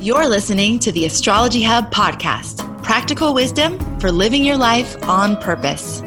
You're listening to the Astrology Hub podcast practical wisdom for living your life on purpose.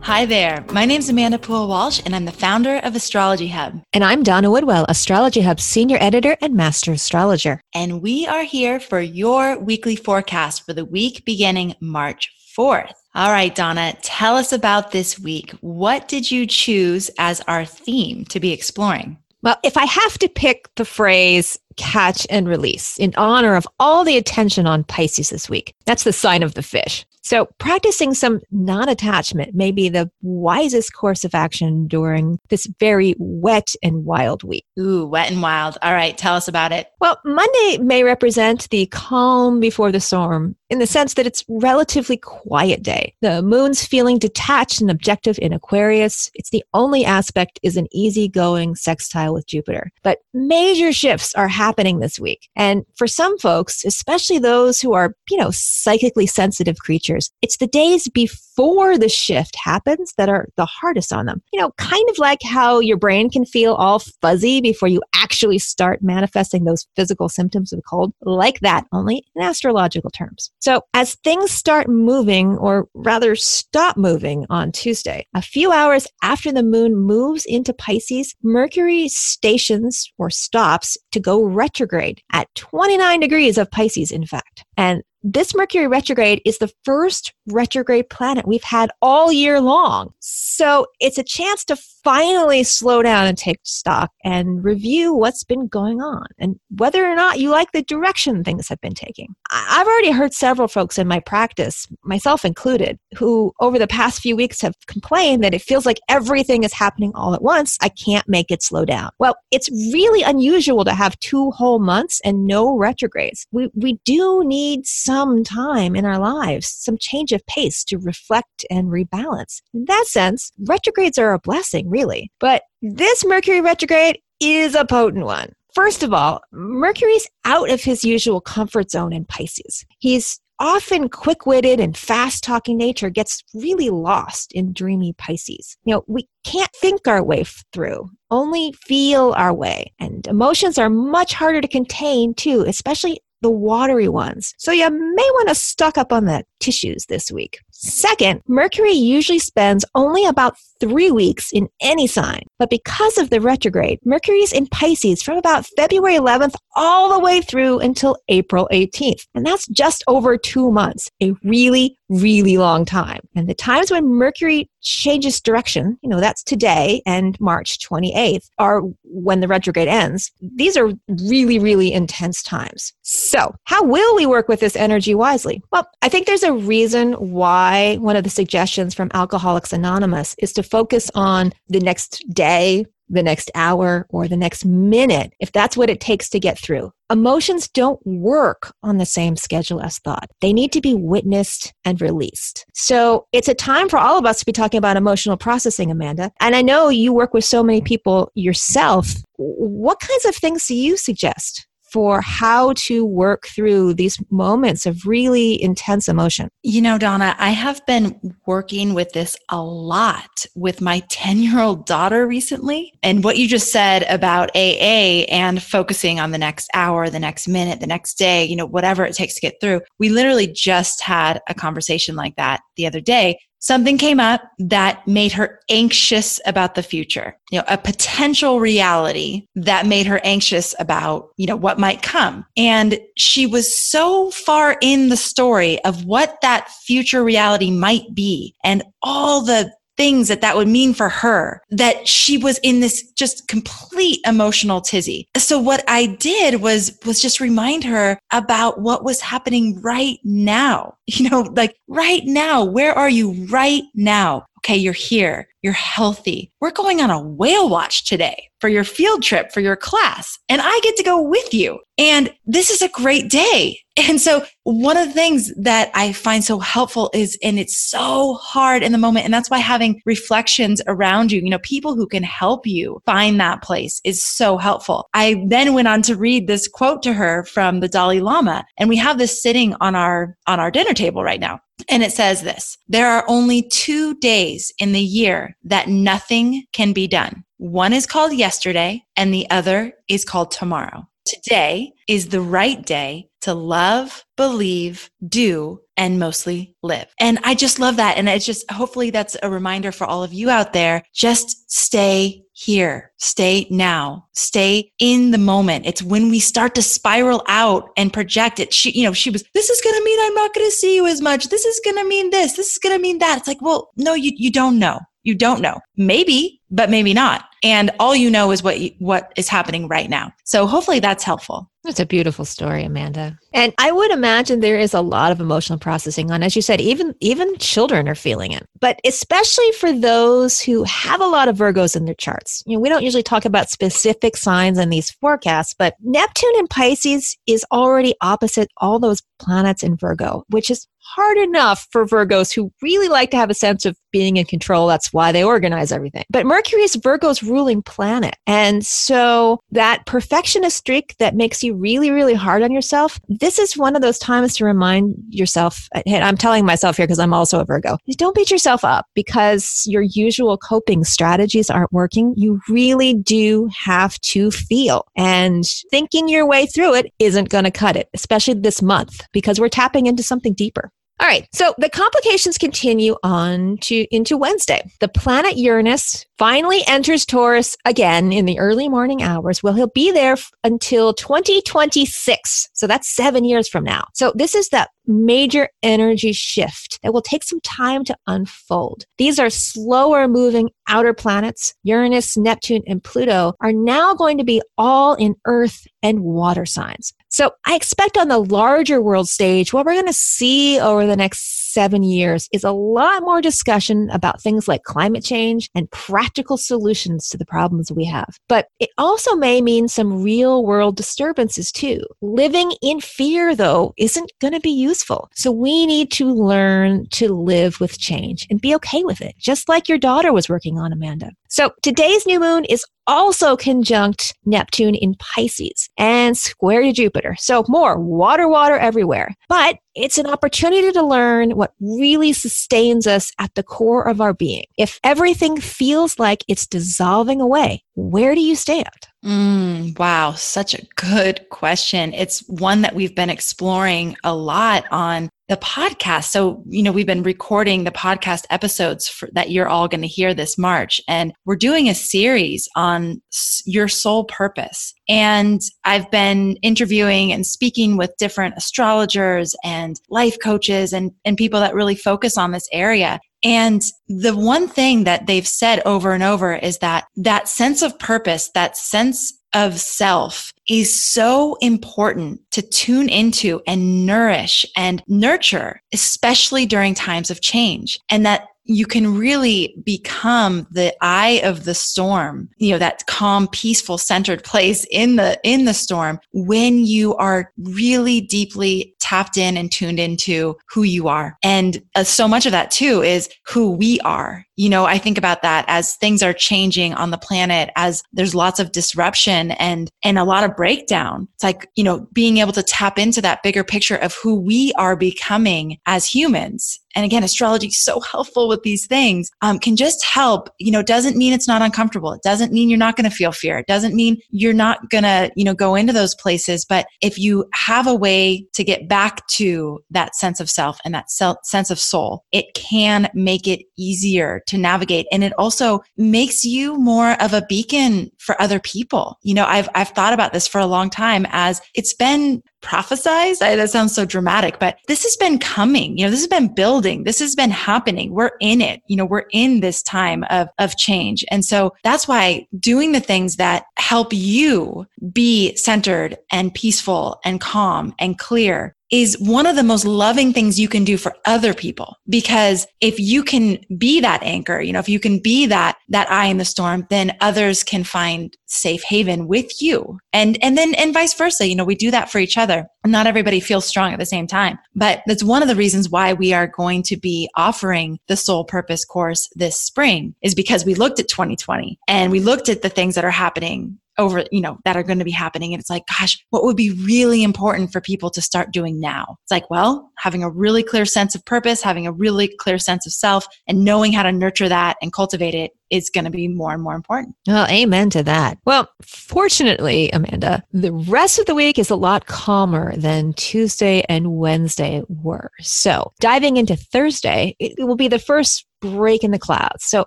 Hi there. My name is Amanda 'Pua Walsh, and I'm the founder of Astrology Hub. And I'm Donna Woodwell, Astrology Hub's senior editor and master astrologer. And we are here for your weekly forecast for the week beginning March 4th. All right, Donna, tell us about this week. What did you choose as our theme to be exploring? Well, if I have to pick the phrase catch and release in honor of all the attention on Pisces this week, that's the sign of the fish. So, practicing some non attachment may be the wisest course of action during this very wet and wild week. Ooh, wet and wild. All right, tell us about it. Well, Monday may represent the calm before the storm in the sense that it's relatively quiet day. The moon's feeling detached and objective in Aquarius. It's the only aspect is an easygoing sextile with Jupiter. But major shifts are happening this week. And for some folks, especially those who are, you know, psychically sensitive creatures, it's the days before the shift happens that are the hardest on them. You know, kind of like how your brain can feel all fuzzy before you actually start manifesting those physical symptoms of cold, like that, only in astrological terms. So, as things start moving, or rather stop moving on Tuesday, a few hours after the moon moves into Pisces, Mercury stations or stops to go retrograde at 29 degrees of Pisces, in fact. And this Mercury retrograde is the first retrograde planet we've had all year long. So it's a chance to finally slow down and take stock and review what's been going on and whether or not you like the direction things have been taking. I've already heard several folks in my practice, myself included, who over the past few weeks have complained that it feels like everything is happening all at once. I can't make it slow down. Well, it's really unusual to have two whole months and no retrogrades. We, we do need some time in our lives, some change of pace to reflect and rebalance. In that sense, retrogrades are a blessing really. But this Mercury retrograde is a potent one. First of all, Mercury's out of his usual comfort zone in Pisces. He's often quick-witted and fast-talking nature gets really lost in dreamy Pisces. You know, we can't think our way through, only feel our way. And emotions are much harder to contain too, especially the watery ones. So you may want to stock up on the tissues this week. Second, Mercury usually spends only about three weeks in any sign. But because of the retrograde, Mercury is in Pisces from about February 11th all the way through until April 18th. And that's just over two months, a really, really long time. And the times when Mercury changes direction, you know, that's today and March 28th, are when the retrograde ends. These are really, really intense times. So, how will we work with this energy wisely? Well, I think there's a reason why one of the suggestions from Alcoholics Anonymous is to focus on the next day, the next hour, or the next minute, if that's what it takes to get through. Emotions don't work on the same schedule as thought. They need to be witnessed and released. So it's a time for all of us to be talking about emotional processing, Amanda. And I know you work with so many people yourself. What kinds of things do you suggest? For how to work through these moments of really intense emotion? You know, Donna, I have been working with this a lot with my 10 year old daughter recently. And what you just said about AA and focusing on the next hour, the next minute, the next day, you know, whatever it takes to get through. We literally just had a conversation like that the other day something came up that made her anxious about the future you know a potential reality that made her anxious about you know what might come. And she was so far in the story of what that future reality might be and all the things that that would mean for her that she was in this just complete emotional tizzy. So what I did was was just remind her about what was happening right now. You know, like right now, where are you right now? Okay, you're here. You're healthy. We're going on a whale watch today for your field trip for your class, and I get to go with you. And this is a great day. And so, one of the things that I find so helpful is, and it's so hard in the moment, and that's why having reflections around you, you know, people who can help you find that place is so helpful. I then went on to read this quote to her from the Dalai Lama, and we have this sitting on our on our dinner table right now. And it says this There are only two days in the year that nothing can be done One is called yesterday and the other is called tomorrow. Today is the right day to love, believe, do, and mostly live. And I just love that. And it's just, hopefully, that's a reminder for all of you out there. Just stay here, stay now, stay in the moment. It's when we start to spiral out and project it. She, you know, she was, this is going to mean I'm not going to see you as much. This is going to mean this. This is going to mean that. It's like, well, no, you, you don't know. You don't know. Maybe, but maybe not. And all you know is what you, what is happening right now. So hopefully that's helpful. It's a beautiful story, Amanda. And I would imagine there is a lot of emotional processing on as you said even even children are feeling it. But especially for those who have a lot of Virgos in their charts. You know, we don't usually talk about specific signs in these forecasts, but Neptune in Pisces is already opposite all those planets in Virgo, which is hard enough for Virgos who really like to have a sense of being in control. That's why they organize everything. But Mercury is Virgo's ruling planet. And so that perfectionist streak that makes you really, really hard on yourself, this is one of those times to remind yourself. Hey, I'm telling myself here because I'm also a Virgo. Don't beat yourself up because your usual coping strategies aren't working. You really do have to feel. And thinking your way through it isn't going to cut it, especially this month because we're tapping into something deeper. All right. So the complications continue on to into Wednesday. The planet Uranus finally enters Taurus again in the early morning hours. Well, he'll be there f- until 2026. So that's 7 years from now. So this is that major energy shift that will take some time to unfold. These are slower moving outer planets. Uranus, Neptune, and Pluto are now going to be all in earth and water signs. So I expect on the larger world stage, what we're going to see over the next seven years is a lot more discussion about things like climate change and practical solutions to the problems we have. But it also may mean some real world disturbances too. Living in fear, though, isn't going to be useful. So we need to learn to live with change and be okay with it, just like your daughter was working on, Amanda. So today's new moon is also conjunct Neptune in Pisces and square to Jupiter. So more water, water everywhere. But it's an opportunity to learn what really sustains us at the core of our being. If everything feels like it's dissolving away, where do you stand? Mm, wow, such a good question. It's one that we've been exploring a lot on the podcast. So, you know, we've been recording the podcast episodes for, that you're all going to hear this March, and we're doing a series on your soul purpose. And I've been interviewing and speaking with different astrologers and life coaches and, and people that really focus on this area. And the one thing that they've said over and over is that that sense of purpose, that sense of self is so important to tune into and nourish and nurture, especially during times of change. And that you can really become the eye of the storm you know that calm peaceful centered place in the in the storm when you are really deeply tapped in and tuned into who you are. And uh, so much of that too is who we are. You know i think about that as things are changing on the planet as there's lots of disruption and and a lot of breakdown. It's like you know being able to tap into that bigger picture of who we are becoming as humans and again astrology is so helpful with these things um, can just help you know doesn't mean it's not uncomfortable. It doesn't mean you're not going to feel fear. It doesn't mean you're not going to you know go into those places. But if you have a way to get back to that sense of self and that self, sense of soul it can make it easier to navigate. And it also makes you more of a beacon for other people. You know i've i've thought about this for a long time as it's been prophesized. I, that sounds so dramatic, but this has been coming. You know, this has been building. This has been happening. We're in it. You know, we're in this time of, of change. And so that's why doing the things that help you be centered and peaceful and calm and clear is one of the most loving things you can do for other people. Because if you can be that anchor, you know, if you can be that, that eye in the storm, then others can find safe haven with you. And, and then, and vice versa. You know, we do that for each other. Not everybody feels strong at the same time, but that's one of the reasons why we are going to be offering the soul purpose course this spring is because we looked at 2020 and we looked at the things that are happening over, you know, that are going to be happening. And it's like, gosh, what would be really important for people to start doing now? It's like, well, having a really clear sense of purpose, having a really clear sense of self, and knowing how to nurture that and cultivate it is going to be more and more important. Well, amen to that. Well, fortunately, Amanda, the rest of the week is a lot calmer than Tuesday and Wednesday were. So, diving into Thursday, it will be the first break in the clouds. So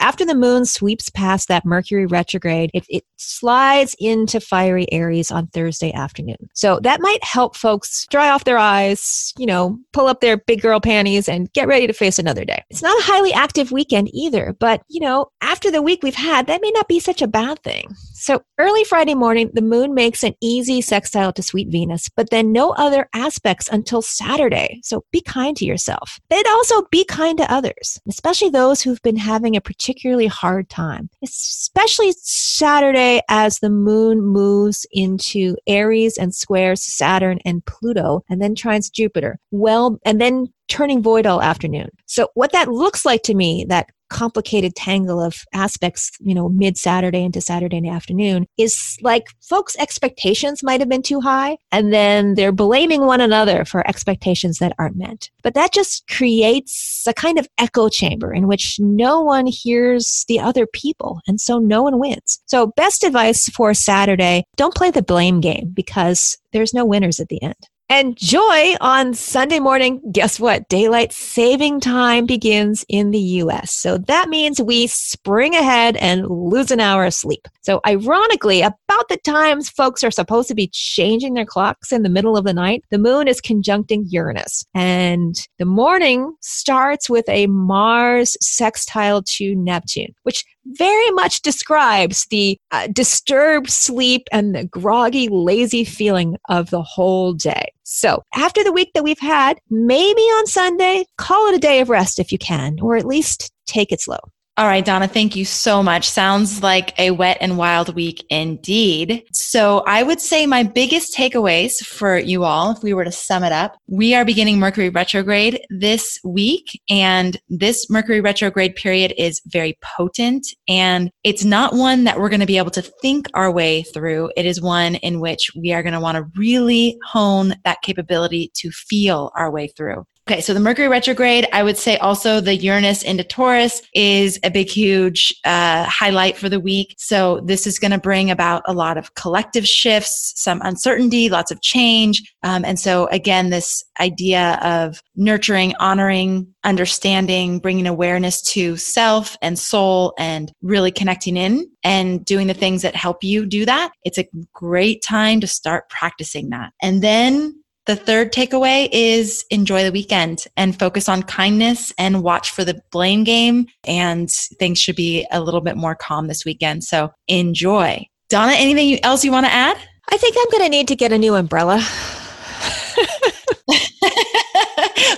after the moon sweeps past that Mercury retrograde, it, it, slides into fiery Aries on Thursday afternoon. So that might help folks dry off their eyes, you know, pull up their big girl panties and get ready to face another day. It's not a highly active weekend either, but you know, after the week we've had, that may not be such a bad thing. So early Friday morning, the moon makes an easy sextile to sweet Venus, but then no other aspects until Saturday. So be kind to yourself. But also be kind to others, especially those who've been having a particularly hard time, especially Saturday as the moon moves into Aries and squares Saturn and Pluto and then trines Jupiter. Well, and then turning void all afternoon. So what that looks like to me, that complicated tangle of aspects, you know, mid Saturday into Saturday afternoon is like folks' expectations might have been too high and then they're blaming one another for expectations that aren't met. But that just creates a kind of echo chamber in which no one hears the other people and so no one wins. So best advice for Saturday, don't play the blame game because there's no winners at the end. And joy on Sunday morning, guess what? Daylight saving time begins in the US. So that means we spring ahead and lose an hour of sleep. So ironically, about the times folks are supposed to be changing their clocks in the middle of the night, the moon is conjuncting Uranus. And the morning starts with a Mars sextile to Neptune, which very much describes the uh, disturbed sleep and the groggy, lazy feeling of the whole day. So after the week that we've had, maybe on Sunday, call it a day of rest if you can, or at least take it slow. All right, Donna, thank you so much. Sounds like a wet and wild week indeed. So, I would say my biggest takeaways for you all, if we were to sum it up, we are beginning Mercury retrograde this week. And this Mercury retrograde period is very potent. And it's not one that we're going to be able to think our way through. It is one in which we are going to want to really hone that capability to feel our way through. Okay, so the Mercury retrograde, I would say also the Uranus into Taurus is a big, huge uh, highlight for the week. So this is going to bring about a lot of collective shifts, some uncertainty, lots of change. Um, and so again, this idea of nurturing, honoring, understanding, bringing awareness to self and soul and really connecting in and doing the things that help you do that. It's a great time to start practicing that. And then the third takeaway is enjoy the weekend and focus on kindness and watch for the blame game. And things should be a little bit more calm this weekend. So enjoy. Donna, anything else you want to add? I think I'm going to need to get a new umbrella.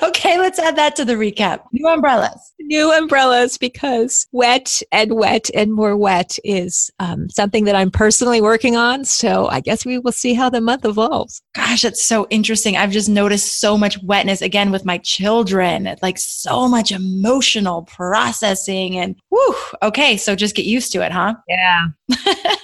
okay, let's add that to the recap. New umbrellas. New umbrellas because wet and wet and more wet is um, something that I'm personally working on. So I guess we will see how the month evolves. Gosh, that's so interesting. I've just noticed so much wetness again with my children, like so much emotional processing. And whew, okay, so just get used to it, huh? Yeah.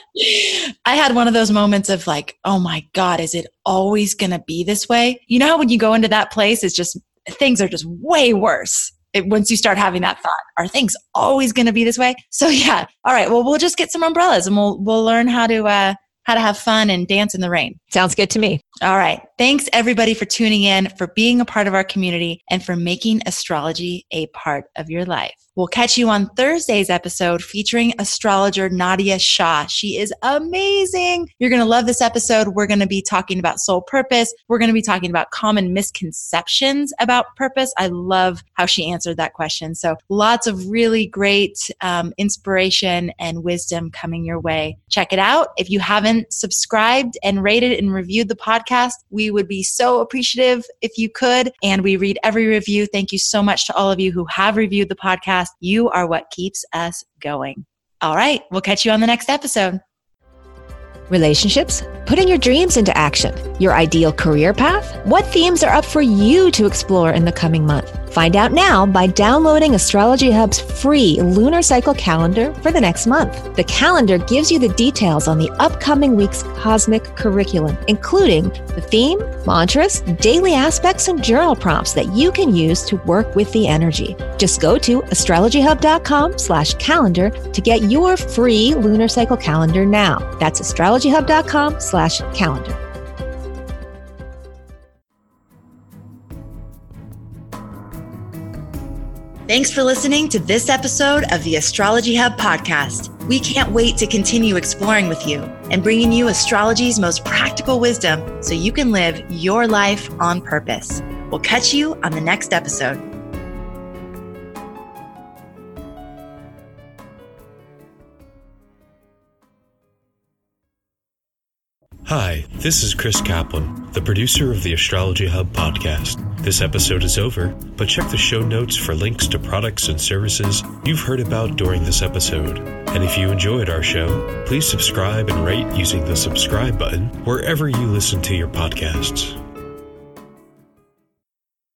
I had one of those moments of like, oh my God, is it always going to be this way? You know how when you go into that place, it's just things are just way worse. It, once you start having that thought, are things always going to be this way? So yeah, all right. Well, we'll just get some umbrellas and we'll we'll learn how to uh, how to have fun and dance in the rain. Sounds good to me. All right. Thanks everybody for tuning in, for being a part of our community, and for making astrology a part of your life. We'll catch you on Thursday's episode featuring astrologer Nadia Shah. She is amazing. You're going to love this episode. We're going to be talking about soul purpose. We're going to be talking about common misconceptions about purpose. I love how she answered that question. So lots of really great um, inspiration and wisdom coming your way. Check it out. If you haven't subscribed and rated and reviewed the podcast, we would be so appreciative if you could. And we read every review. Thank you so much to all of you who have reviewed the podcast podcast. You are what keeps us going. All right, we'll catch you on the next episode. Relationships? Putting your dreams into action. Your ideal career path? What themes are up for you to explore in the coming month? Find out now by downloading Astrology Hub's free lunar cycle calendar for the next month. The calendar gives you the details on the upcoming week's cosmic curriculum, including the theme, mantras, daily aspects, and journal prompts that you can use to work with the energy. Just go to astrologyhub.com slash calendar to get your free lunar cycle calendar now. That's astrologyhub.com slash calendar. Thanks for listening to this episode of the Astrology Hub podcast. We can't wait to continue exploring with you and bringing you astrology's most practical wisdom so you can live your life on purpose. We'll catch you on the next episode. Hi, this is Chris Kaplan, the producer of the Astrology Hub podcast. This episode is over, but check the show notes for links to products and services you've heard about during this episode. And if you enjoyed our show, please subscribe and rate using the subscribe button wherever you listen to your podcasts.